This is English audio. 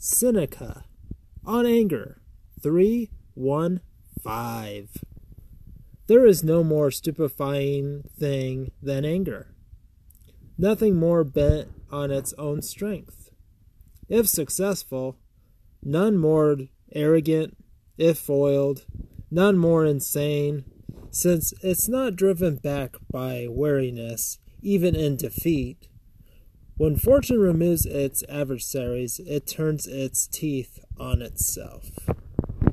Seneca on anger 315. There is no more stupefying thing than anger, nothing more bent on its own strength. If successful, none more arrogant, if foiled, none more insane, since it's not driven back by weariness, even in defeat. When fortune removes its adversaries, it turns its teeth on itself.